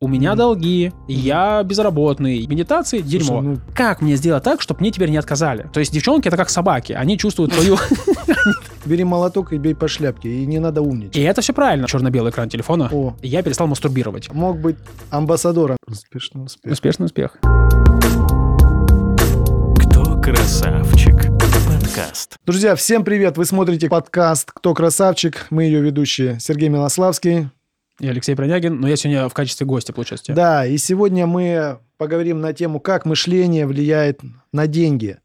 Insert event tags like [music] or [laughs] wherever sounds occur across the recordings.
у меня долги, я безработный, медитации дерьмо. ну- Как мне сделать так, чтобы мне теперь не отказали? То есть девчонки это как собаки, они чувствуют твою... [laughs] Бери молоток и бей по шляпке, и не надо умничать. И это все правильно. Черно-белый экран телефона. О, Я перестал мастурбировать. мог быть амбассадором. Успешный успех. Успешный успех. Кто красавчик? Подкаст. Друзья, всем привет! Вы смотрите подкаст «Кто красавчик?». Мы ее ведущие Сергей Милославский. И Алексей Бронягин, но я сегодня в качестве гостя, получается. Да, и сегодня мы поговорим на тему, как мышление влияет на деньги.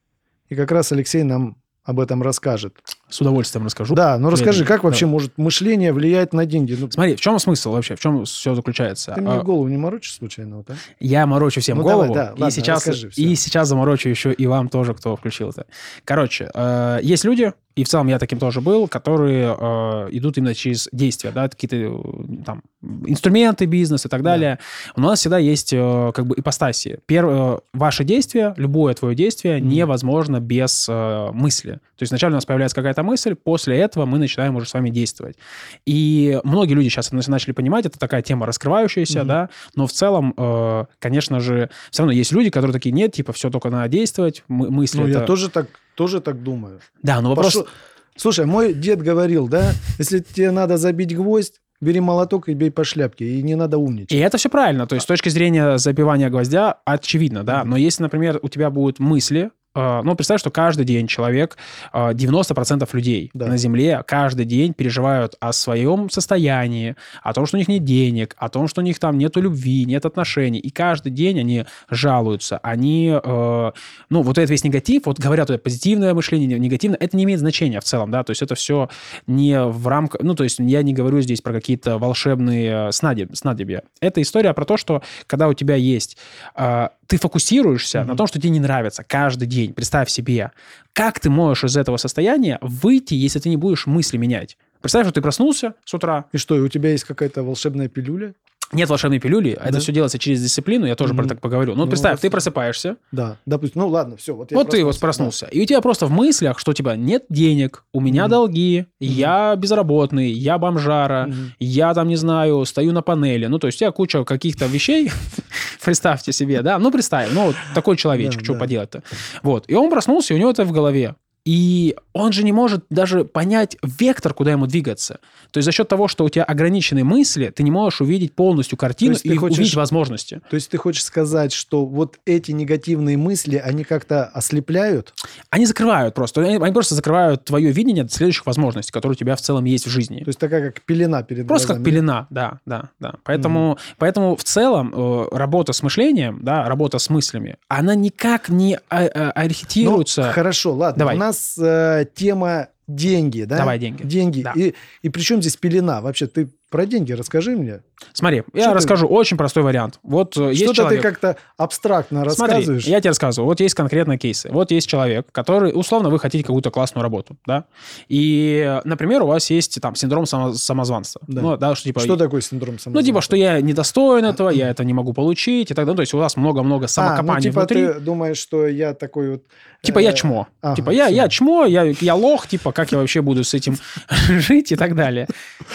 И как раз Алексей нам об этом расскажет. С удовольствием расскажу. Да, ну расскажи, как вообще может мышление влиять на деньги? Ну, Смотри, в чем смысл вообще? В чем все заключается? ты мне А, голову не морочишь случайно? Вот, а? Я морочу всем Ну, голову, давай, да, и, ладно, сейчас, расскажи и сейчас заморочу еще и вам тоже, кто включил это. Короче, э, есть люди, и в целом я таким тоже был, которые э, идут именно через действия, да, какие-то э, там инструменты бизнеса и так далее. У нас всегда есть э, как бы ипостаси. Первое, ваше действие, любое твое действие Мгм. невозможно без э, мысли. То есть вначале у нас появляется какая-то мысль, после этого мы начинаем уже с вами действовать. И многие люди сейчас начали понимать, это такая тема раскрывающаяся, Мгм. да, но в целом, э, конечно же, все равно есть люди, которые такие, нет, типа, все только надо действовать, мы- мысли Ну, это... я тоже так, тоже так думаю. Да, но вопрос... Пошел- Слушай, мой дед говорил, да, если тебе надо забить гвоздь, бери молоток и бей по шляпке, и не надо умничать. И это все правильно. То есть с точки зрения забивания гвоздя очевидно, да. Но если, например, у тебя будут мысли, ну, представь, что каждый день человек, э, 90% людей Да. на Земле каждый день переживают о своем состоянии, о том, что у них нет денег, о том, что у них там нету любви, нет отношений. И каждый день они жалуются. Они, э, ну, вот этот весь негатив, вот говорят, это позитивное мышление, негативное, это не имеет значения в целом, да. То есть это все не в рамках... Ну, то есть я не говорю здесь про какие-то волшебные снадобья. Это история про то, что когда у тебя есть... э, ты фокусируешься Мгм. на том, что тебе не нравится каждый день. Представь себе, как ты можешь из этого состояния выйти, если ты не будешь мысли менять. Представь, что ты проснулся с утра, И что, и у тебя есть какая-то волшебная пилюля? Нет волшебной пилюли, а это Да. все делается через дисциплину, я тоже про Мгм. так поговорю. Ну, Ну, представь, вот. ты просыпаешься, Да, допустим. Ну ладно, все. Вот, я вот ты вот проснулся, и у тебя просто в мыслях, что у тебя нет денег, у меня Мгм. долги, я безработный, я бомжара, Да. Мгм. я там, не знаю, стою на панели. Ну, то есть у тебя куча каких-то вещей, [laughs] представьте себе, да, ну, представь, ну, вот такой человечек, Да, что да. поделать-то. Вот, и он проснулся, и у него это в голове. И он же не может даже понять вектор, куда ему двигаться. То есть за счет того, что у тебя ограниченные мысли, ты не можешь увидеть полностью картину и хочешь- увидеть возможности. То есть ты хочешь сказать, что вот эти негативные мысли, они как-то ослепляют? Они закрывают просто. Они, они просто закрывают твое видение следующих возможностей, которые у тебя в целом есть в жизни. То есть такая как пелена перед Просто как глазами. пелена, да, да, да. Поэтому, поэтому в целом э, работа с мышлением, да, работа с мыслями, она никак не а- а- Ну, хорошо, ладно. Давай. У нас э, тема деньги, да? Давай деньги. Деньги. Да. И, и при чем здесь пелена? Вообще, ты про деньги расскажи мне. Смотри, я Что ты- расскажу очень простой вариант. Вот э, есть Что-то человек. ты как-то абстрактно Смотри, рассказываешь. я тебе рассказываю. Вот есть конкретные кейсы. Вот есть человек, который, условно, вы хотите какую-то классную работу, да? И, э, например, у вас есть там синдром само- самозванца. Да. Ну, да, что типа... Что такое синдром самозванца? Ну, типа, что я недостоин этого, я это не могу получить и так далее. Ну, То есть у вас много-много А, самокопания ну, типа внутри. ты думаешь, что я такой вот... Типа э, я чмо. ага, типа я, всё. я чмо, я, я лох, типа как я вообще буду с этим [laughs] жить и так далее.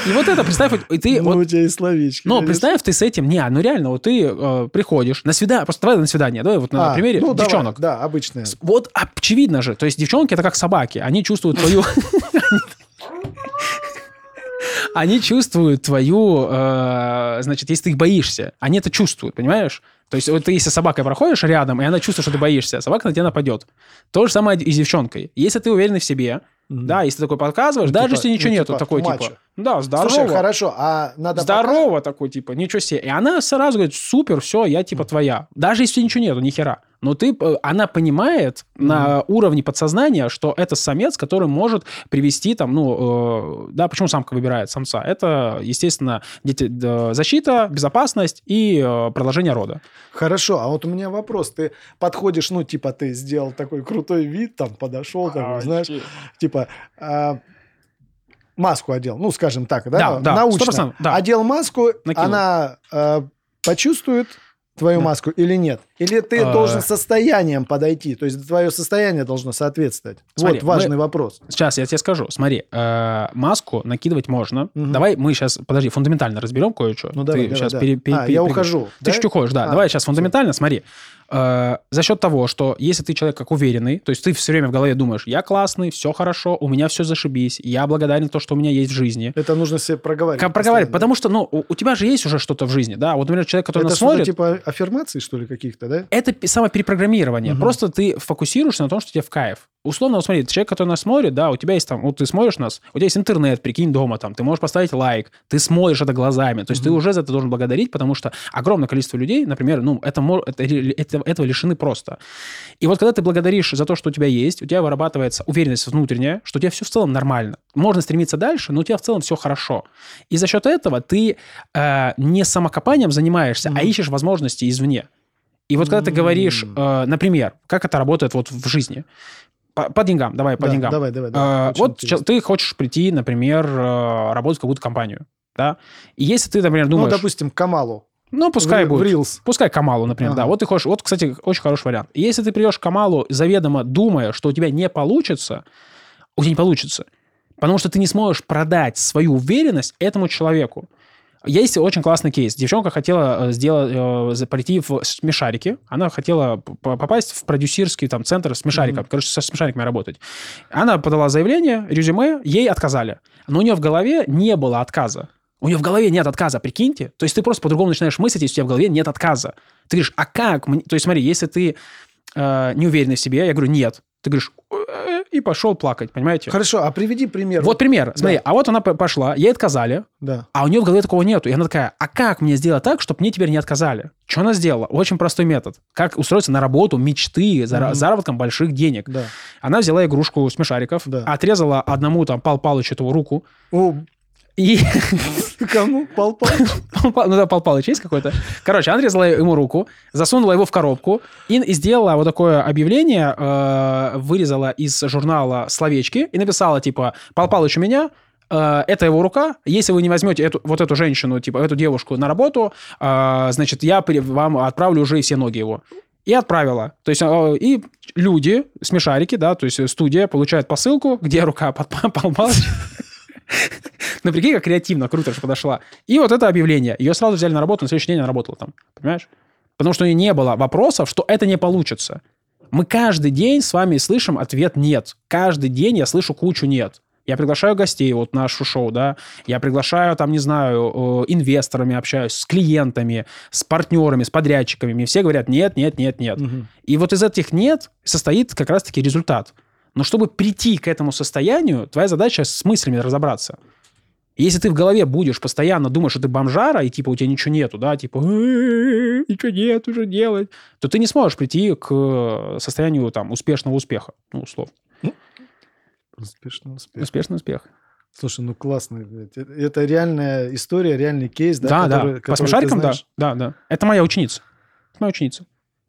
И вот это, представь, и ты Ну, вот... у тебя есть словечки. Ну, представь, ты с этим... Не, ну реально, вот ты э, приходишь на свидание... Просто давай на свидание. Давай вот на А, примере ну, давай, девчонок. да, обычная. С- Вот очевидно же. То есть девчонки это как собаки. Они чувствуют твою... [laughs] Они чувствуют твою... э, Значит, если ты их боишься, они это чувствуют, понимаешь? То есть вот ты если с собакой проходишь рядом, и она чувствует, что ты боишься, собака на тебя нападет. То же самое и с девчонкой. Если ты уверенный в себе, Мгм. да, если такой подсказываешь, Ну, даже типа- если ничего ну, нету, типа такой мачо. типа... Да, здорово. Слушай, хорошо, а надо... пока- Здорово такой, типа, ничего себе. И она сразу говорит, супер, все, я типа твоя. Даже если ничего нету, ни хера. Но ты, э, она понимает на уровне подсознания, что это самец, который может привести там, ну, э, да, почему самка выбирает самца? Это, естественно, дети, да, защита, безопасность и э, продолжение рода. Хорошо, а вот у меня вопрос. Ты подходишь, ну, типа, ты сделал такой крутой вид, там, подошел, А, такой, знаешь, типа... а, маску одел, ну, скажем так, да, Да, да, научно. 100%, да. Одел маску, Накинул. она э, почувствует твою Да. маску или нет? Или ты А. должен состоянием подойти? То есть твое состояние должно соответствовать. Смотри, вот важный вопрос. Сейчас я тебе скажу. Смотри, э, маску накидывать можно. Мгм. Давай мы сейчас, подожди, фундаментально разберем кое-что. Ну давай, Ты давай, сейчас да. пере- пере- А, пере- я пере- ухожу. Ты да? чуть уходишь, да. А, Давай сейчас фундаментально, смотри. Э, за счет того, что если ты человек как уверенный, то есть ты все время в голове думаешь, я классный, все хорошо, у меня все зашибись, я благодарен за то, что у меня есть в жизни. Это нужно себе проговаривать. Как проговаривать, потому что, ну, у, у тебя же есть уже что-то в жизни, да. Вот, например, человек, который Это нас смотрит, типа аффирмации, что ли, каких-то, да? это самоперепрограммирование. Мгм. Просто ты фокусируешься на том, что тебе в кайф. Условно, вот смотри, человек, который нас смотрит, да, у тебя есть там, вот ты смотришь нас, у тебя есть интернет, прикинь, дома там, ты можешь поставить лайк, ты смотришь это глазами, то есть ты Мгм. уже за это должен благодарить, потому что огромное количество людей, например, ну, это, это, это- этого лишены просто. И вот когда ты благодаришь за то, что у тебя есть, у тебя вырабатывается уверенность внутренняя, что у тебя все в целом нормально. Можно стремиться дальше, но у тебя в целом все хорошо. И за счет этого ты э, не самокопанием занимаешься, а Мгм. ищешь возможности извне. И вот когда ты говоришь, э, например, как это работает вот в жизни, по, по деньгам, давай по Да, деньгам. Давай, давай, Э, давай. Очень вот интересно. ты хочешь прийти, например, э, работать в какую-то компанию, да? И если ты, например, Ну, думаешь, ну, допустим, Камалу. пускай в, будет, В Reels. пускай Камалу, например, Ага. да, вот ты хочешь, вот, кстати, очень хороший вариант. Если ты придешь к Камалу заведомо думая, что у тебя не получится, у тебя не получится, потому что ты не сможешь продать свою уверенность этому человеку. Есть очень классный кейс. Девчонка хотела э, сделать, э, прийти в смешарики. Она хотела попасть в продюсерский там, центр смешариков. Мгм. Короче, со смешариками работать. Она подала заявление, резюме, ей отказали. Но у нее в голове не было отказа. У нее в голове нет отказа, прикиньте. То есть ты просто по-другому начинаешь мыслить, если у тебя в голове нет отказа. Ты говоришь, а как? То есть смотри, если ты э, не уверенный в себе, я говорю, нет. Ты говоришь, и пошел плакать, понимаете? Хорошо, а приведи пример. Вот пример. Смотри, Да. а вот она пошла, ей отказали, Да. а у нее в голове такого нету. И она такая, а как мне сделать так, чтобы мне теперь не отказали? Что она сделала? Очень простой метод. Как устроиться на работу мечты, зара- Мгм. заработком больших денег. Да. Она взяла игрушку смешариков, Да. отрезала одному там Пал Палычу эту руку, О, и... [laughs] кому? Пал Палыч? Пал Пал- Ну да, Пал Палыч есть какой-то? Короче, она отрезала ему руку, засунула его в коробку и, сделала вот такое объявление, э, вырезала из журнала словечки и написала, типа, Пал Палыч у меня, э, это его рука. Если вы не возьмете эту, вот эту женщину, типа, эту девушку на работу, э, значит, я вам отправлю уже все ноги его. И отправила. То есть, и люди, смешарики, да, то есть студия получает посылку, где рука под [laughs] Пал Палыча. [laughs] Ну, прикинь, как креативно, круто же подошла. И вот это объявление. Ее сразу взяли на работу, на следующий день она работала там. Понимаешь? Потому что у нее не было вопросов, что это не получится. Мы каждый день с вами слышим ответ «нет». Каждый день я слышу кучу «нет». Я приглашаю гостей вот на нашу шоу, да, я приглашаю, там, не знаю, э, инвесторами общаюсь, с клиентами, с партнерами, с подрядчиками. Мне все говорят «нет, нет, нет, нет». Мгм. И вот из этих «нет» состоит как раз-таки результат. Но чтобы прийти к этому состоянию, твоя задача с мыслями разобраться. Если ты в голове будешь постоянно думать, что ты бомжара, и типа у тебя ничего нету, да, типа «Э, ничего нет уже делать, то ты не сможешь прийти к состоянию там успешного успеха, ну, условно. Успешный успех. Успешный успех. Слушай, ну классно. блядь. Это- реальная история, реальный кейс, да? Да, да. который- По который ты смешарикам, да. Да, да. Это моя ученица. Это моя ученица.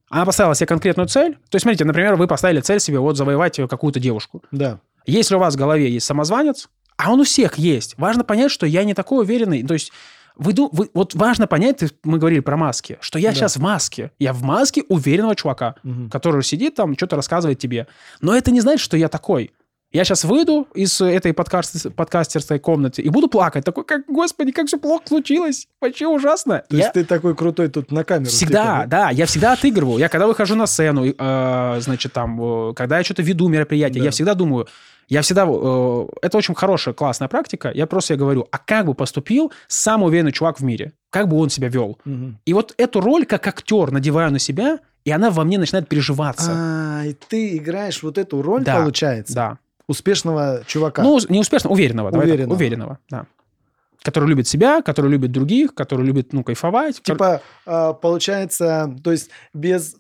Она поставила себе конкретную цель. То есть, смотрите, например, вы поставили цель себе вот завоевать какую-то девушку. Да. Если у вас в голове есть самозванец, а он у всех есть, важно понять, что я не такой уверенный. То есть вы, вы- вот важно понять, мы говорили про маски, что я Да. сейчас в маске. Я в маске уверенного чувака, Мгм. который сидит там, что-то рассказывает тебе. Но это не значит, что я такой. Я сейчас выйду из этой подкаст- подкастерской комнаты и буду плакать. Такой, как, господи, как все плохо случилось. Вообще ужасно. То Я- есть ты такой крутой тут на камеру. Всегда, типа, да, я всегда отыгрываю. Я когда выхожу на сцену, э, значит, там, э, когда я что-то веду мероприятие, Да. я всегда думаю, я всегда... э, это очень хорошая, классная практика. Я просто себе говорю, а как бы поступил самый уверенный чувак в мире? Как бы он себя вел? Мгм. И вот эту роль, как актер, надеваю на себя, и она во мне начинает переживаться. А, и ты играешь вот эту роль, Да, получается, Да. Успешного чувака. Ну, не успешно, уверенного. давай так, Уверенного. уверенного, да. Который любит себя, который любит других, который любит, ну, кайфовать. Типа, а, получается, то есть без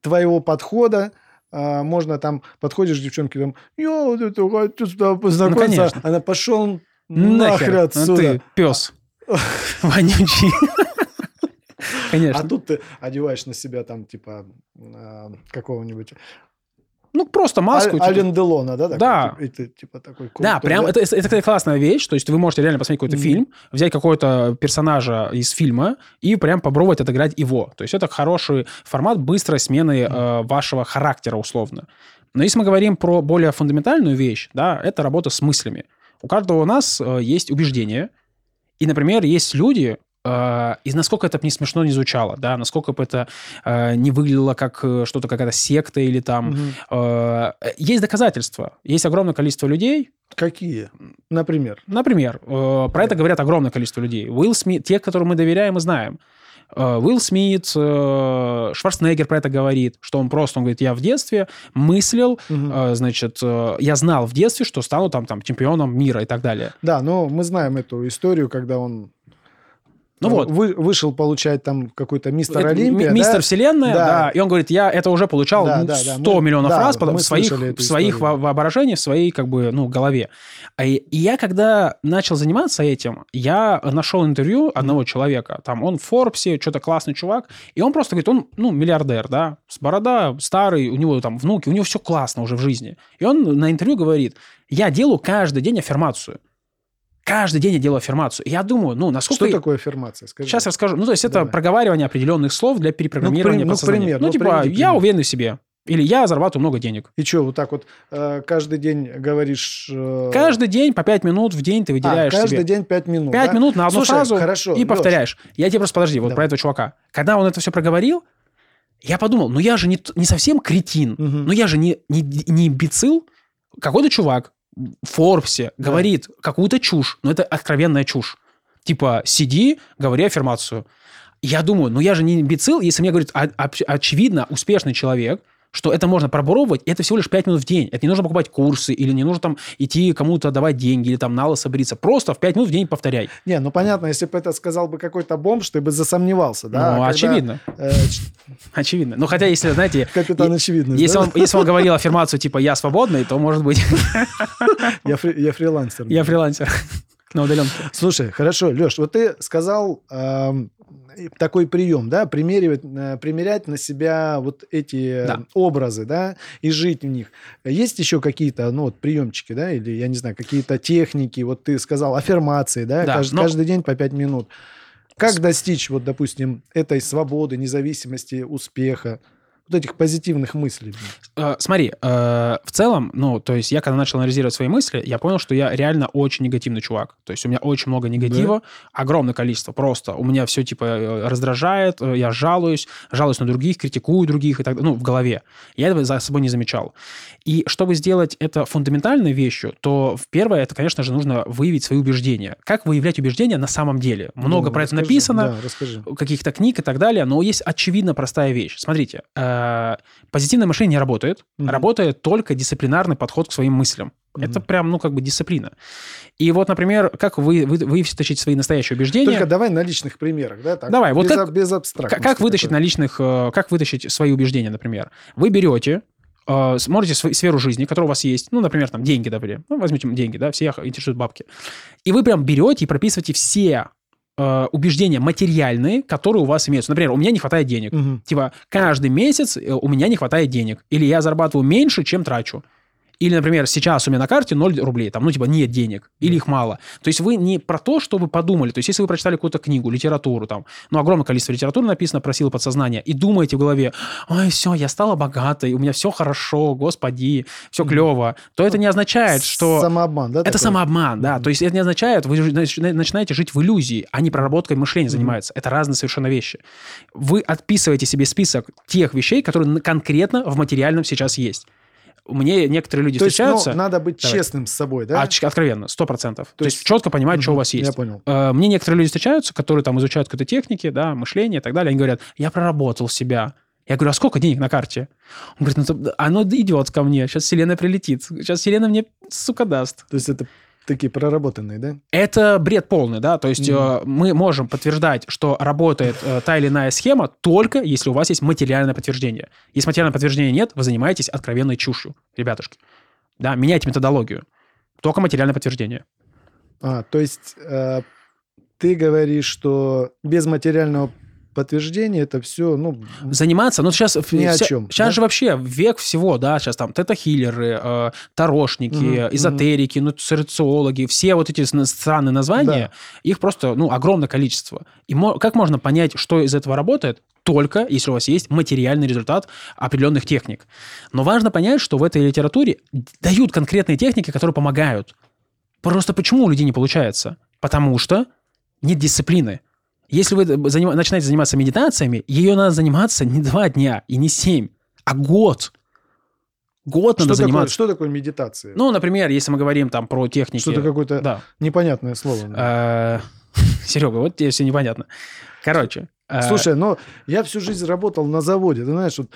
твоего подхода а, можно там, подходишь к девчонке, там, я вот это хочу с тобой познакомиться. Ну, конечно. Она пошел Нахер, нахер ну отсюда. ты пес. [laughs] Вонючий. Конечно. А тут ты одеваешь на себя там, типа, а, какого-нибудь Ну, просто маску. Типа. Ален Делона, да? такой, Да. типа, это, типа такой Да, крутой, прям это, это, кстати, классная вещь. То есть вы можете реально посмотреть какой-то Мгм. фильм, взять какого-то персонажа из фильма и прям попробовать отыграть его. То есть это хороший формат быстрой смены э, вашего характера условно. Но если мы говорим про более фундаментальную вещь, да, это работа с мыслями. У каждого у нас э, есть убеждения. И, например, есть люди, и насколько это не смешно не звучало, да, насколько бы это э, не выглядело как э, что-то, какая-то секта или там... Э, есть доказательства. Есть огромное количество людей, Какие? Например. Например, э, про это говорят огромное количество людей. Уилл Смит, те, которым мы доверяем и знаем. Э, Уилл Смит, э, Шварценеггер про это говорит, что он просто, он говорит, я в детстве мыслил, э, значит, э, я знал в детстве, что стану там, там чемпионом мира и так далее. Да, но мы знаем эту историю, когда он Ну вот. вы- вышел получать там какой-то мистер Это Олимпия. ми- Мистер да? Вселенная, да. Да. и он говорит, я это уже получал Да, ну, да, да, 100 мы- миллионов да, раз в своих, в своих во- воображениях, в своей как бы, ну, голове. А И, и я, когда начал заниматься этим, я нашел интервью одного человека, там он в Форбсе, что-то классный чувак, и он просто говорит, он, ну, миллиардер, да, с борода, старый, у него там внуки, у него все классно уже в жизни. И он на интервью говорит, я делаю каждый день аффирмацию. Каждый день я делаю аффирмацию. И я думаю, ну, насколько... Что я- такое аффирмация? Скажи. Сейчас расскажу. Ну, то есть это Давай. проговаривание определенных слов для перепрограммирования Ну, при- ну, подсознания. пример, ну, ну, типа, приведи я пример. уверен в себе. Или я зарабатываю много денег. И что, вот так вот э, каждый день говоришь... э, Каждый день по 5 минут в день ты а, выделяешь каждый себе. день 5 минут, 5 да? минут на одну Слушай, фразу хорошо, и Лёш, повторяешь. Я тебе просто подожди, вот Давай. про этого чувака. Когда он это все проговорил, я подумал, ну я же не, не совсем кретин, Мгм. ну я же не, не, не имбецил. Какой-то чувак Форбсе Да. говорит какую-то чушь, но это откровенная чушь. Типа, сиди, говори аффирмацию. Я думаю, ну я же не имбецил, если мне говорит оч- очевидно успешный человек, что это можно пробовать, это всего лишь 5 минут в день. Это не нужно покупать курсы, или не нужно там идти кому-то давать деньги, или там на лысо бриться. Просто в 5 минут в день повторяй. Не, ну понятно, если бы это сказал бы какой-то бомж, ты бы засомневался, да? ну, А когда, очевидно. э, [laughs] Очевидно. Ну, хотя, если, знаете, капитан очевидность, если да? он, если он говорил аффирмацию типа «я свободный», то, может быть, [laughs] я, фри- я фрилансер. я фрилансер [laughs] на удаленке. Слушай, хорошо, Леш, вот ты сказал эм, такой прием, да, примеривать, э, примерять на себя вот эти э, Да. образы, да, и жить в них. Есть еще какие-то, ну, вот приемчики, да, или, я не знаю, какие-то техники, вот ты сказал, аффирмации, да, Да, кажд- но- каждый день по пять минут. Как достичь, вот, допустим, этой свободы, независимости, успеха, вот этих позитивных мыслей? Э, Смотри, э, в целом, ну, то есть я когда начал анализировать свои мысли, я понял, что я реально очень негативный чувак. То есть у меня очень много негатива, огромное количество просто. У меня все, типа, э, раздражает, я жалуюсь, жалуюсь на других, критикую других и так далее, ну, в голове. Я этого за собой не замечал. И чтобы сделать это фундаментальной вещью, то в первое, это, конечно же, нужно выявить свои убеждения. Как выявлять убеждения на самом деле? Много Ну, про это расскажи. написано Да, расскажи. каких-то книг и так далее, но есть очевидно простая вещь. Смотрите, э, позитивное мышление не работает, Мгм. работает только дисциплинарный подход к своим мыслям. Это Мгм. прям, ну, как бы дисциплина. И вот, например, как вы, вы, вытащить свои настоящие убеждения? Только давай на личных примерах, да? Так, Давай, вот без, как- а- без абстрактности. как вытащить на личных, э, как вытащить свои убеждения, например? Вы берете, э, смотрите сферу жизни, которая у вас есть, ну, например, там, деньги, например, ну, возьмите деньги, да, всех интересуют бабки, и вы прям берете и прописываете все э, убеждения материальные, которые у вас имеются. Например, у меня не хватает денег. Мгм. Типа, каждый месяц э, у меня не хватает денег. Или я зарабатываю меньше, чем трачу. Или, например, сейчас у меня на карте 0 рублей, там, ну, типа, нет денег, или их мало. То есть вы не про то, что вы подумали. То есть если вы прочитали какую-то книгу, литературу, там, ну, огромное количество литературы написано про силы подсознания, и думаете в голове, ой, все, я стала богатой, у меня все хорошо, господи, все клево, то это не означает, что... Самообман, да? Это такой? самообман, да. То есть это не означает, вы начинаете жить в иллюзии, а не проработкой мышления занимаются. Это разные совершенно вещи. Вы отписываете себе список тех вещей, которые конкретно в материальном сейчас есть. Мне некоторые люди То есть, ну, встречаются... надо быть Давай. честным с собой, да? оч- откровенно, сто процентов. То, есть, есть- четко понимать, что у вас есть. Я понял. Э, Мне некоторые люди встречаются, которые там изучают какие-то техники, да, мышление и так далее. Они говорят, я проработал себя. Я говорю, а сколько денег на карте? Он говорит, ну, то- оно идет ко мне, сейчас вселенная прилетит. Сейчас вселенная мне, сука, даст. То есть это такие проработанные, да? Это бред полный, да, то есть Мгм. э, мы можем подтверждать, что работает э, та или иная схема только если у вас есть материальное подтверждение. Если материального подтверждения нет, вы занимаетесь откровенной чушью, ребятушки. Да, меняйте методологию. Только материальное подтверждение. А, то есть э, ты говоришь, что без материального подтверждение, это все, ну, заниматься, ну сейчас, Ни о чем, сейчас да? же вообще век всего, да, сейчас там тета-хиллеры, э, тарошники, Мгм, эзотерики, нутрициологи, все вот эти странные названия, их просто, ну, огромное количество. И мо- как можно понять, что из этого работает? Только если у вас есть материальный результат определенных техник. Но важно понять, что в этой литературе дают конкретные техники, которые помогают. Просто почему у людей не получается? Потому что нет дисциплины. Если вы заним- начинаете заниматься медитациями, ее надо заниматься не два дня и не семь, а год. Год что надо такое, заниматься. что такое медитация? Ну, например, если мы говорим там про техники... Что-то какое-то Да. непонятное слово. Э, [laughs] Серега, вот тебе все непонятно. Короче. Э, Слушай, но я всю жизнь работал на заводе. Ты знаешь, вот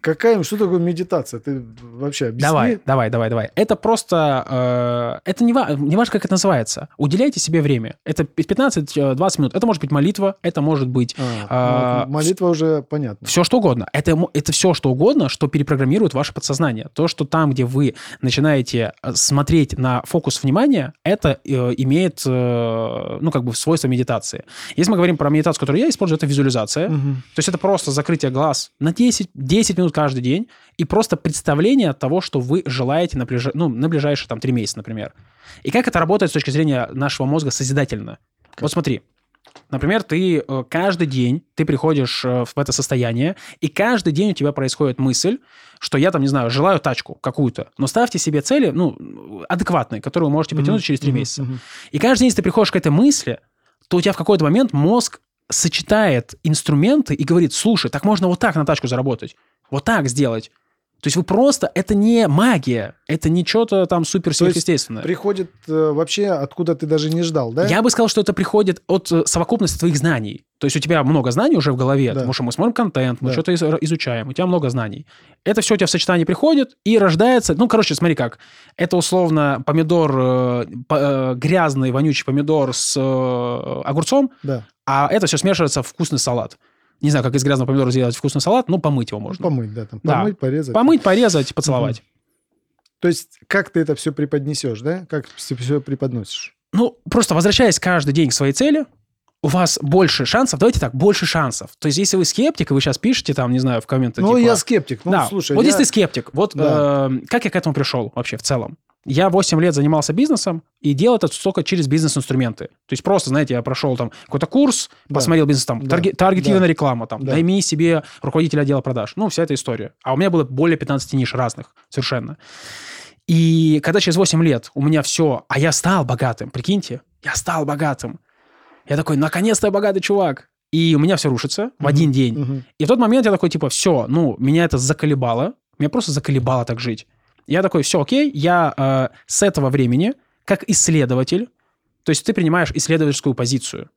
какая, что такое медитация? Ты вообще объясни. Давай, давай, давай, давай. Это просто... э, это не, ва- не важно, как это называется. Уделяйте себе время. Это 15-20 минут. Это может быть молитва, это может быть А, А, ну, молитва уже понятно. все что угодно. Это, это все что угодно, что перепрограммирует ваше подсознание. То, что там, где вы начинаете э, смотреть на фокус внимания, это э, имеет, э, ну, как бы свойство медитации. Если мы говорим про медитацию, которую я использую, это визуализация. Мгм. То есть это просто закрытие глаз на 10, 10 минут каждый день и просто представление того, что вы желаете на, ближ... ну, на ближайшие там, 3 месяца, например. И как это работает с точки зрения нашего мозга созидательно. Вот смотри, например, ты э, каждый день, ты приходишь э, в это состояние, и каждый день у тебя происходит мысль, что я там, не знаю, желаю тачку какую-то, но ставьте себе цели, ну, адекватные, которые вы можете потянуть Мгм, через 3 мгм, месяца. И каждый день, если ты приходишь к этой мысли, то у тебя в какой-то момент мозг сочетает инструменты и говорит, слушай, так можно вот так на тачку заработать, вот так сделать. То есть вы просто, это не магия, это не что-то там супер То есть сверхъестественное. Приходит э, вообще откуда ты даже не ждал, да? Я бы сказал, что это приходит от э, совокупности твоих знаний. То есть у тебя много знаний уже в голове, Да. потому что мы смотрим контент, мы Да. что-то из- изучаем, у тебя много знаний. Это все у тебя в сочетании приходит и рождается... Ну, короче, смотри как. Это условно помидор, э, по- э, грязный, вонючий помидор с э, огурцом, Да. а это все смешивается в вкусный салат. Не знаю, как из грязного помидора сделать вкусный салат, но помыть его можно. Помыть, да, там, Да. помыть, порезать. Помыть, порезать, поцеловать. То есть как ты это все преподнесешь, да? Как все преподносишь? Ну, просто возвращаясь каждый день к своей цели, у вас больше шансов, давайте так, больше шансов. То есть, если вы скептик, и вы сейчас пишете там, не знаю, в комментах, Ну, типа, я скептик. Ну, да, слушай, вот я- если ты скептик, вот Да. э, как я к этому пришел вообще в целом? Я 8 лет занимался бизнесом и делал это только через бизнес-инструменты. То есть просто, знаете, я прошел там какой-то курс, Да. посмотрел бизнес там, Да. тарге- таргетированная Да. реклама, там, Да. найми себе руководителя отдела продаж. Ну, вся эта история. А у меня было более 15 ниш разных совершенно. И когда через 8 лет у меня все, а я стал богатым, прикиньте, я стал богатым. Я такой, наконец-то я богатый чувак. И у меня все рушится в Мгм. один день. Мгм. И в тот момент я такой, типа, все, ну, меня это заколебало. Меня просто заколебало так жить. Я такой, все, окей, я э, с этого времени, как исследователь, то есть ты принимаешь исследовательскую позицию.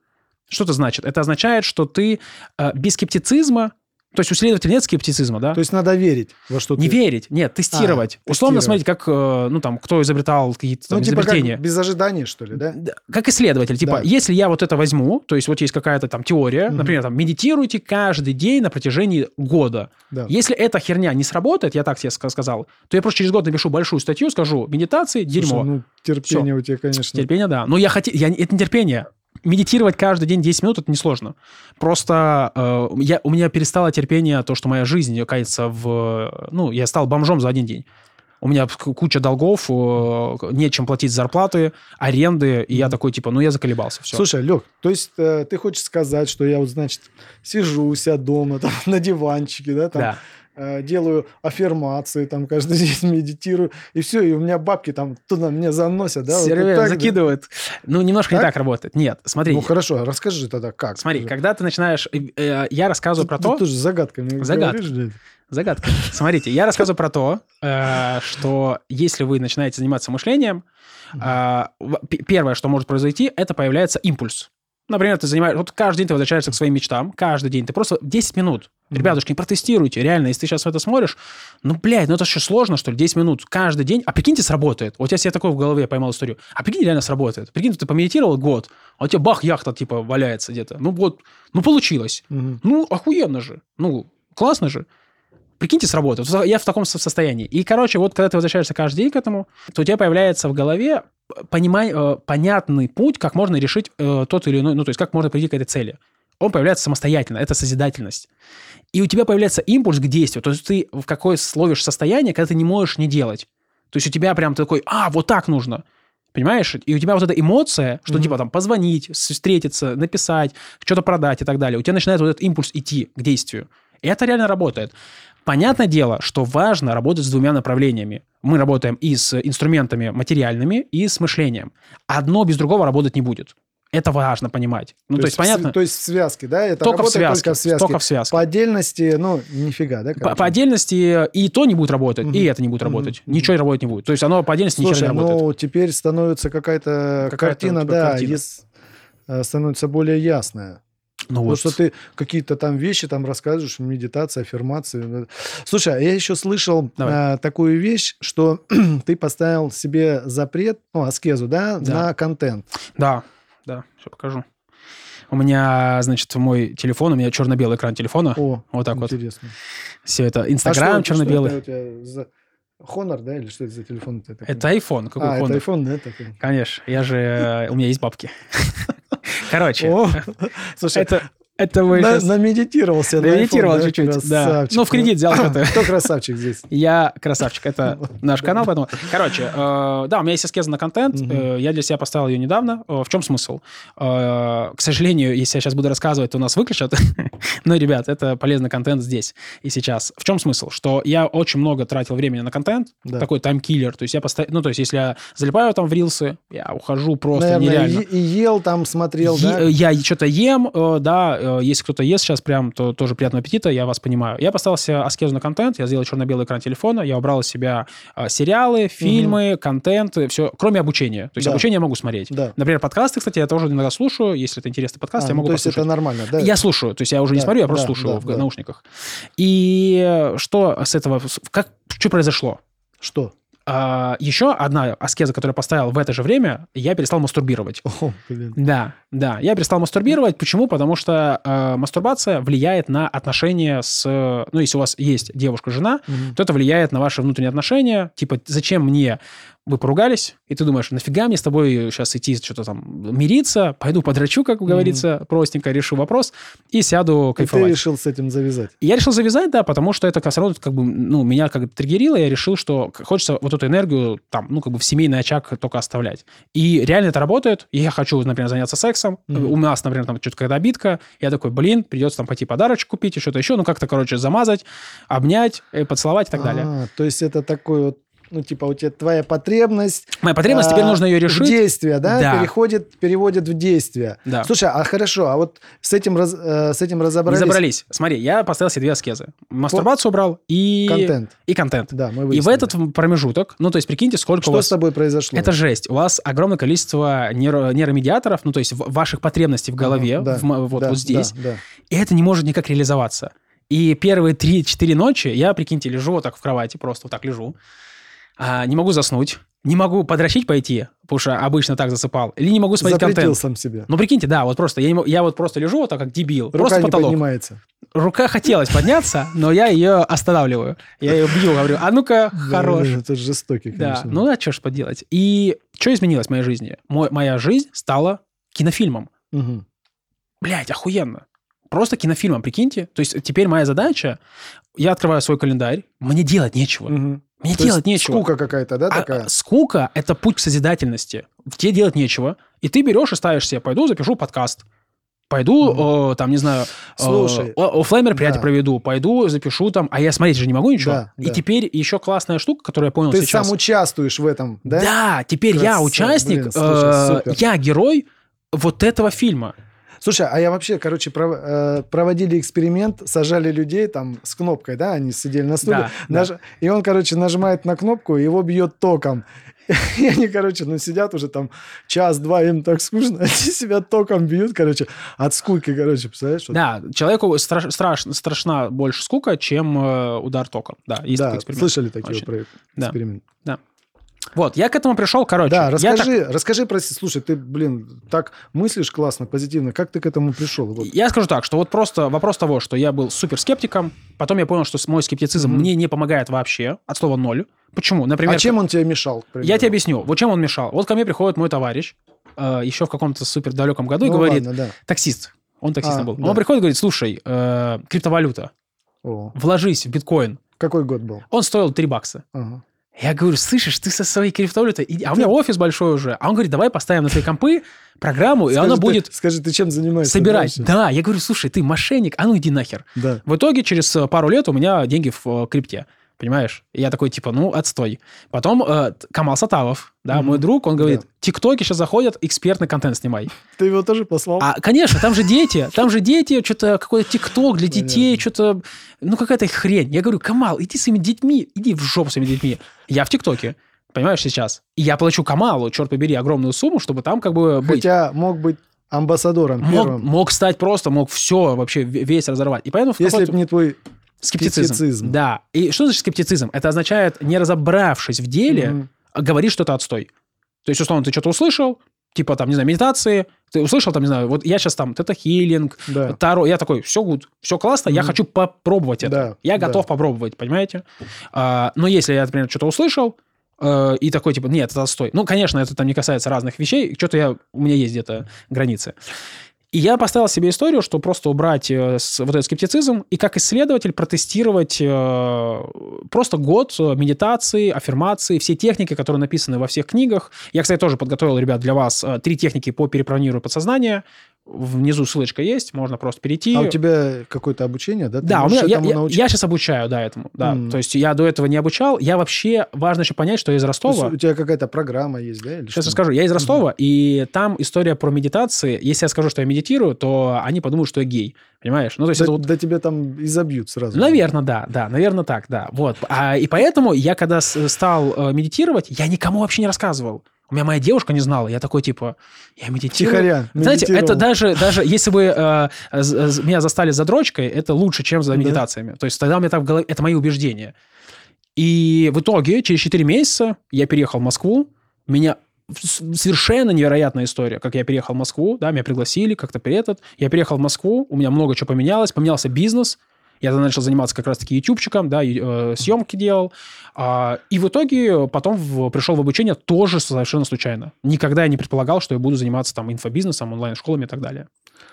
Что это значит? Это означает, что ты э, без скептицизма, то есть у исследователя нет скептицизма, да? То есть надо верить во что не ты... верить, нет, тестировать. А, Условно тестировать. смотрите, как, э, ну, там, кто изобретал какие-то там Ну, типа изобретения. как без ожидания, что ли, да? Как исследователь, типа, Да. если я вот это возьму, то есть вот есть какая-то там теория, Мгм. например, там, медитируйте каждый день на протяжении года. Да. Если эта херня не сработает, я так тебе ска- сказал, то я просто через год напишу большую статью, скажу, медитации, дерьмо. Слушай, ну, терпение у тебя, конечно. Терпение, да. Но я хотел... Я... Это не терпение. Медитировать каждый день 10 минут, это несложно. Просто э, я... у меня перестало терпение то, что моя жизнь, кажется, в... Ну, я стал бомжом за один день. У меня куча долгов, э, нечем платить зарплаты, аренды, и я такой, типа, ну, я заколебался, все. Слушай, Лег, то есть э, ты хочешь сказать, что я вот, значит, сижу у себя дома, [laughs] там, на диванчике, да, там, да. Э, делаю аффирмации, там, каждый [laughs] день медитирую, и все, и у меня бабки там туда мне заносят, да? вот Сервер так, да? закидывает. Ну, немножко не Так? так работает. Нет, смотри. Ну, хорошо, расскажи тогда, как. Смотри, когда ты начинаешь... э, э, я рассказываю про Ты то... тоже загадками Загадки. говоришь. Загадка. Смотрите, я рассказываю про то, э, что если вы начинаете заниматься мышлением, э, первое, что может произойти, это появляется импульс. Например, ты занимаешь... Вот каждый день ты возвращаешься к своим мечтам, каждый день. Ты просто 10 минут. Ребятушки, протестируйте. Реально, если ты сейчас в это смотришь, ну, блядь, ну это еще сложно, что ли, 10 минут каждый день. А прикиньте, сработает. Вот я себе такой в голове поймал историю. А прикинь, реально сработает. Прикинь, ты помедитировал год, а у тебя бах, яхта, типа, валяется где-то. Ну вот, ну получилось. Мгм. Ну, охуенно же. Ну, классно же. Прикиньте, сработает. Я в таком со- состоянии. И, короче, вот когда ты возвращаешься каждый день к этому, то у тебя появляется в голове понимай, э, понятный путь, как можно решить э, тот или иной, ну, то есть как можно прийти к этой цели. он появляется самостоятельно, это созидательность. И у тебя появляется импульс к действию, то есть ты в какое словишь состояние, когда ты не можешь не делать. То есть у тебя прям такой, а, вот так нужно. Понимаешь? И у тебя вот эта эмоция, что Мгм. типа там позвонить, встретиться, написать, что-то продать и так далее. У тебя начинает вот этот импульс идти к действию. И это реально работает. Понятное дело, что важно работать с двумя направлениями. Мы работаем и с инструментами материальными, и с мышлением. Одно без другого работать не будет. Это важно понимать. Ну, то, есть, в понятно, То есть в связке, да? Это только в связке. только в связке. Только в связке. По отдельности, ну, нифига, да? По, короче? по отдельности и то не будет работать, Мгм. и это не будет работать. Мгм. Ничего работать не будет. То есть оно по отдельности Слушай, ничего не работает. ну, теперь становится какая-то Какая-то картина, тебя да, картина. ес- э, становится более ясная. Ну Потому вот. что ты какие-то там вещи там рассказываешь, медитация, аффирмации. Слушай, а я еще слышал а, такую вещь, что [clears throat] ты поставил себе запрет, ну, аскезу, да, Да. на контент. Да, да, все покажу. У меня, значит, мой телефон, у меня черно-белый экран телефона. О, Вот так вот. интересно. Все это А Инстаграм что черно-белый. это у тебя за Honor, да, или что это за телефон? Это iPhone. Какой а, Honor? это iPhone, да? такой? Конечно, я же... э, У меня есть бабки. [laughs] Короче, О, [laughs] слушай, это... Это вы на- щас- намедитировался на Намедитировал чуть-чуть, да. Красавчик. Ну, в кредит взял что-то. Кто красавчик здесь? [laughs] Я красавчик. Это [laughs] наш канал, поэтому... Короче, э, да, у меня есть аскеза на контент. Э, я для себя поставил ее недавно. Э, в чем смысл? К сожалению, если я сейчас буду рассказывать, то нас выключат. [laughs] Но, ребят, это полезный контент здесь и сейчас. В чем смысл? Что я очень много тратил времени на контент, Да. такой таймкиллер. То есть я постоянно... Ну, то есть если я залипаю там в рилсы, я ухожу просто Наверное, нереально. и, ел там, смотрел, да? Я что-то ем, да, если кто-то ест сейчас прям, то тоже приятного аппетита, я вас понимаю. Я поставил себе аскезу на контент, я сделал черно-белый экран телефона, я убрал из себя э, сериалы, фильмы, контент, все, кроме обучения. То есть Да. обучение я могу смотреть. Да. Например, подкасты, кстати, я тоже иногда слушаю, если это интересный подкаст, А, я ну, могу то есть послушать. это нормально, да? Я слушаю, то есть я уже не Да, смотрю, я просто да, слушаю да, в да. наушниках. И что с этого, как, что произошло? Что? А, еще одна аскеза, которую я поставил в это же время, я перестал мастурбировать. О, блин. Да, да. Я перестал мастурбировать. Почему? Потому что э, мастурбация влияет на отношения с... Ну, если у вас есть девушка-жена, Мгм. то это влияет на ваши внутренние отношения. Типа, зачем мне... Вы поругались, и ты думаешь, нафига мне с тобой сейчас идти что-то там мириться, пойду подрачу, как говорится, простенько решу вопрос и сяду И ты кайфовать. решил с этим завязать. Я решил завязать, да, потому что это как раз как бы, ну, меня как бы триггерило, я решил, что хочется вот эту энергию там, ну, как бы в семейный очаг только оставлять. И реально это работает. И я хочу, например, заняться сексом. Мгм. У нас, например, там что-то обидка. Я такой, блин, придется там пойти подарочек купить и что-то еще. Ну, как-то, короче, замазать, обнять, э, поцеловать и так далее. А, то есть это такой вот, ну, типа, у тебя твоя потребность... Моя потребность, теперь а, нужно ее решить. действие, да? Да. Переходит, переводит в действие. Да. Слушай, а хорошо, а вот с этим, раз- э, с этим разобрались? Не забрались. Смотри, я поставил себе две аскезы. Мастурбацию убрал и... Контент. И контент. Да, мы И в выяснили. этот промежуток, ну, то есть, прикиньте, сколько у Что вас... с тобой произошло? Это жесть. У вас огромное количество нейро- нейромедиаторов, ну, то есть ваших потребностей в голове, Ага, да, в вот, да, вот здесь, Да, да. и это не может никак реализоваться. И первые 3-4 ночи я, прикиньте, лежу вот так в кровати, просто вот так лежу, а, не могу заснуть, не могу подрочить пойти, потому что обычно так засыпал, или не могу смотреть Запретил контент. сам себе. Ну, прикиньте, да, вот просто, я, не я вот просто лежу вот так, как дебил, Рука просто не потолок. поднимается. Рука хотелось подняться, но я ее останавливаю. Я ее бью, говорю, а ну-ка, [laughs] хорош. Да, Это жестокий, Да, конечно. ну да, что ж поделать. И что изменилось в моей жизни? Мой- моя жизнь стала кинофильмом. Блять, охуенно. Просто кинофильмом, прикиньте. То есть теперь моя задача, я открываю свой календарь, мне делать нечего. Мне То делать нечего. Скука какая-то, да, А, такая? а, скука — это путь к созидательности. Тебе делать нечего. И ты берешь и ставишь себе, пойду запишу подкаст. Пойду, э, там, не знаю, э, Слушай, о- оффлайн мероприятие да. проведу, пойду запишу там, а я смотреть же не могу ничего. Да, И да. теперь еще классная штука, которую я понял Ты сейчас. сам участвуешь в этом, да? Да, теперь я Красава, участник, блин, слушай, э, супер. я герой вот этого фильма. Слушай, а я вообще, короче, пров- э, проводили эксперимент, сажали людей там с кнопкой, да, они сидели на стуле, Да, да. наж- и он, короче, нажимает на кнопку, его бьет током. [laughs] И они, короче, ну сидят уже там час-два, им так скучно, [laughs] они себя током бьют, короче, от скуки, короче, представляешь? Вот. Да, человеку страш- страш- страшна больше скука, чем э, удар током. Да, есть Да, такой эксперимент. слышали такие Очень. про Да. эксперимент. Вот, я к этому пришел, короче. Да, расскажи, расскажи про... Слушай, ты, блин, так мыслишь классно, позитивно. Как ты к этому пришел? Вот. Я скажу так, что вот просто вопрос того, что я был супер скептиком, потом я понял, что мой скептицизм Мгм. мне не помогает вообще, от слова ноль. Почему? Например, а чем он тебе мешал? я тебе объясню. Вот чем он мешал. Вот ко мне приходит мой товарищ, э, еще в каком-то супер далеком году, и Ну, говорит, ладно, да. таксист, Он таксистом А, был. да. Он приходит и говорит, слушай, э, криптовалюта, О, вложись в биткоин. какой год был? Он стоил 3 бакса. Ага. Я говорю, слышишь, ты со своей криптовалютой, иди- а у меня офис большой уже. А он говорит, давай поставим на твои компы программу, и Скажи, она ты- будет Скажи, ты чем занимаешься? собирать. дальше? Да, я говорю, слушай, ты мошенник, а ну иди нахер. Да. В итоге через э, пару лет у меня деньги в э, крипте. Понимаешь? И я такой, типа, ну, отстой. Потом э, Камал Сатавов, да, Мгм. мой друг, он говорит, тиктоки сейчас заходят, экспертный контент снимай. Ты его тоже послал? А, конечно, там же дети, там же дети, что-то какой-то тикток для детей, что-то, ну, какая-то хрень. Я говорю, Камал, иди своими детьми, иди в жопу своими детьми. Я в тиктоке, понимаешь, сейчас. И я плачу Камалу, черт побери, огромную сумму, чтобы там как бы быть. Хотя мог быть амбассадором Мог, первым. мог стать просто, мог все вообще весь разорвать. И поэтому Если бы не твой... скептицизм. скептицизм. Да. И что значит скептицизм? Это означает, не разобравшись в деле, Мгм. а говорить, что это отстой. То есть, условно, ты что-то услышал, типа, там, не знаю, медитации, ты услышал, там, не знаю, вот я сейчас там, это хилинг, Да. Таро, я такой, все гуд, все классно, я Мгм. хочу попробовать это. Да, я да. готов попробовать, понимаете? А, но если я, например, что-то услышал, э, и такой, типа, нет, это отстой. Ну, конечно, это там не касается разных вещей, что-то я, у меня есть где-то границы. И я поставил себе историю, что просто убрать э, вот этот скептицизм и как исследователь протестировать э, просто год э, медитации, аффирмации, все техники, которые написаны во всех книгах. Я, кстати, тоже подготовил, ребят, для вас три техники по перепрограммированию подсознания. Внизу ссылочка есть, можно просто перейти. А у тебя какое-то обучение, да? Ты Да, у меня, я, я, я сейчас обучаю, да, этому. Да. Мгм. То есть я до этого не обучал. Я вообще, важно еще понять, что я из То Ростова. есть у тебя какая-то программа есть, да? или Сейчас что? расскажу. Я из Ростова, и там история про медитации. Если я скажу, что я медитирую, то они подумают, что я гей. Понимаешь? Ну, то есть Да, это вот... да тебя там изобьют сразу. Наверное, да, да, наверное, так, да. Вот. А, и поэтому я, когда стал э, медитировать, я никому вообще не рассказывал. У меня моя девушка не знала. Я такой, типа, я медитирую. Тихоря. Знаете, это даже, даже если бы э, меня застали за дрочкой, это лучше, чем за Да. медитациями. То есть тогда у меня так в голове... Это мои убеждения. И в итоге, через 4 месяца я переехал в Москву. Меня совершенно невероятная история, как я переехал в Москву, да, меня пригласили как-то при этот. Я переехал в Москву, у меня много чего поменялось, поменялся бизнес, я начал заниматься как раз-таки ютубчиком, да, и, э, съемки делал. А, и в итоге потом в- пришел в обучение тоже совершенно случайно. Никогда я не предполагал, что я буду заниматься там инфобизнесом, онлайн-школами и так далее.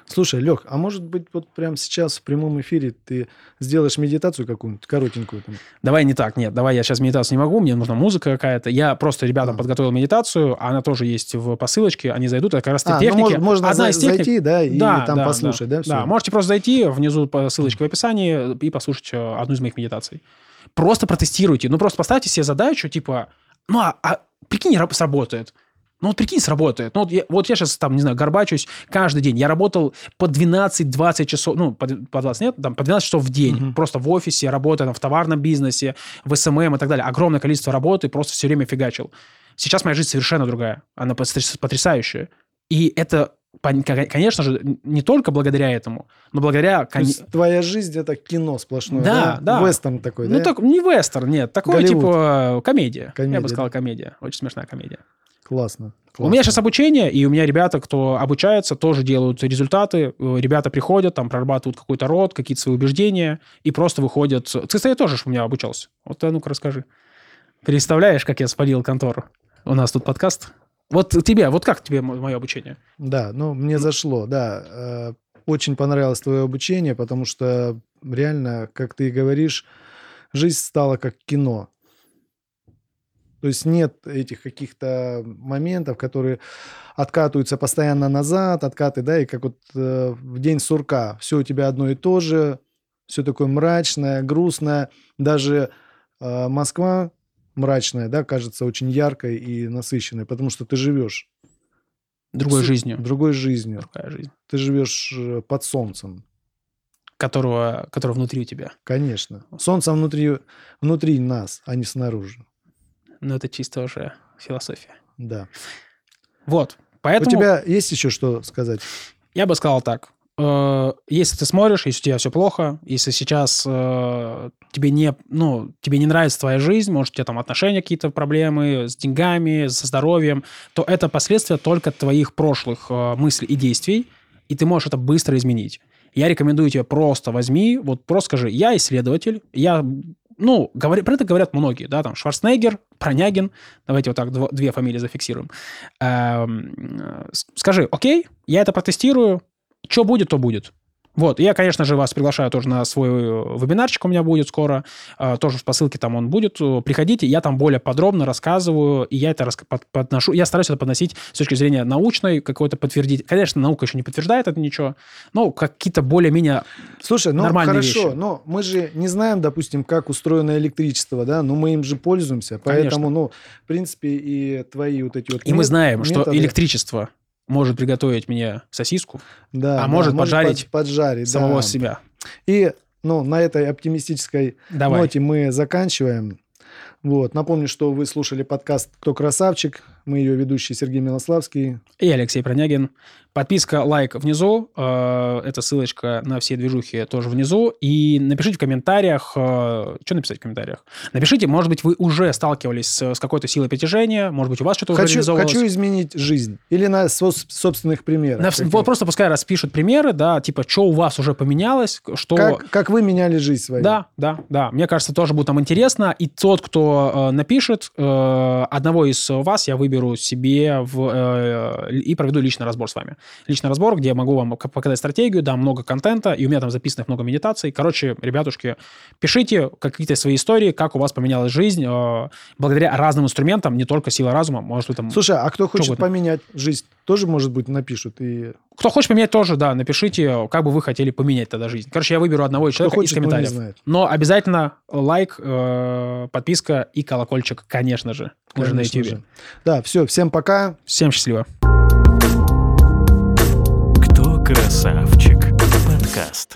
Слушай, Лех, а может быть вот прямо сейчас в прямом эфире ты сделаешь медитацию какую-нибудь, коротенькую там? Давай не так, нет, давай я сейчас медитацию не могу, мне нужна музыка какая-то. Я просто ребятам А. подготовил медитацию, она тоже есть в посылочке, они зайдут, это как раз А, ну, техники. мож- можно Одна за- из техник- зайти, да, и Да, там да, послушать, да, всё? Да, можете просто зайти, внизу по ссылочке в описании и послушать э, одну из моих медитаций. Просто протестируйте, ну просто поставьте себе задачу, типа, ну а, а прикинь, раб- сработает. Ну вот прикинь, сработает. Ну вот я, вот я сейчас там, не знаю, горбачусь каждый день. Я работал по 12-20 часов, ну по, по 20 нет, там по 12 часов в день. Мгм. Просто в офисе, работая там, в товарном бизнесе, в SMM и так далее. Огромное количество работы, просто все время фигачил. Сейчас моя жизнь совершенно другая. Она потряс- потрясающая. И это, конечно же, не только благодаря этому, но благодаря... То есть твоя жизнь это кино сплошное, Да, да? да. Вестерн такой, Ну, да? так, не вестерн, нет. Такое, Голливуд. типа, комедия. Я Комедия, бы сказал, комедия. Очень смешная комедия. Классно. У меня сейчас обучение, и у меня ребята, кто обучается, тоже делают результаты. Э, Ребята приходят, там, прорабатывают какой-то род, какие-то свои убеждения, и просто выходят... Ты, кстати, тоже ж у меня обучался. Вот, а ну-ка, расскажи. Представляешь, как я спалил контору? У нас тут подкаст. Вот тебе, вот как тебе мое обучение? Да, ну, мне зашло, да. Э, Очень понравилось твое обучение, потому что реально, как ты и говоришь, жизнь стала как кино. То есть нет этих каких-то моментов, которые откатываются постоянно назад, откаты, да, и как вот э, в день сурка. Все у тебя одно и то же, все такое мрачное, грустное. Даже э, Москва мрачная, да, кажется очень яркой и насыщенной, потому что ты живешь Другой с- жизнью. другой жизнью. Другая жизнь. Ты живешь э, под солнцем, Которого, которого внутри у тебя. конечно. Солнце внутри, внутри нас, а не снаружи. Но это чисто уже философия. Да. Вот. Поэтому... У тебя есть еще что сказать? Я бы сказал так. Э, Если ты смотришь, если у тебя все плохо, если сейчас э, тебе не, ну, тебе не нравится твоя жизнь, может, у тебя там отношения какие-то проблемы с деньгами, со здоровьем, то это последствия только твоих прошлых э, мыслей и действий, и ты можешь это быстро изменить. Я рекомендую тебе просто возьми, вот просто скажи, я исследователь, я, ну, говори, про это говорят многие, да, там, Шварценеггер, Пронягин, давайте вот так дво- две фамилии зафиксируем. Эм, э, скажи, окей, я это протестирую, что будет, то будет. Вот, я, конечно же, вас приглашаю тоже на свой э, вебинарчик у меня будет скоро, э, тоже по ссылке там он будет. Э, Приходите, я там более подробно рассказываю, и я это подношу, я стараюсь это подносить с точки зрения научной, какой-то подтвердить. Конечно, наука еще не подтверждает это ничего, но какие-то более-менее... Слушай, ну Нормальные хорошо, вещи. но мы же не знаем, допустим, как устроено электричество, да, но мы им же пользуемся, поэтому, Конечно. ну, в принципе, и твои вот эти вот И мы знаем, что методы, электричество может приготовить мне сосиску, да, а да, может поджарить под- поджарить, самого да. себя. И, ну, на этой оптимистической Давай. ноте мы заканчиваем. Вот. Напомню, что вы слушали подкаст «Кто красавчик?». Мы ее ведущий Сергей Милославский. И Алексей Пронягин. Подписка, лайк внизу. э, Это ссылочка на все движухи тоже внизу. И напишите в комментариях. Что написать в комментариях? Напишите, может быть, вы уже сталкивались с, какой-то силой притяжения, может быть, у вас что-то уже Хочу, реализовывалось. хочу изменить жизнь. Или на собственных примерах. На- вот просто пускай распишут примеры, да, типа, что у вас уже поменялось, что... как, как вы меняли жизнь свою. Да, да, да. Мне кажется, тоже будет там интересно. И тот, кто э, напишет, э, одного из вас я выберу себе в, э, и проведу личный разбор с вами. Личный разбор, где я могу вам показать стратегию, дам много контента, и у меня там записано много медитаций. Короче, ребятушки, пишите какие-то свои истории, как у вас поменялась жизнь э, благодаря разным инструментам, не только сила разума. Может, вы там... Слушай, а кто хочет поменять жизнь, тоже, может быть, напишут. И Кто хочет поменять тоже, да, напишите, как бы вы хотели поменять тогда жизнь. Короче, я выберу одного кто человека хочет, из комментариев. Но обязательно лайк, э, подписка и колокольчик, конечно же. Мы же на Конечно YouTube. же. Да, все, всем пока. Всем счастливо. Кто красавчик? Подкаст.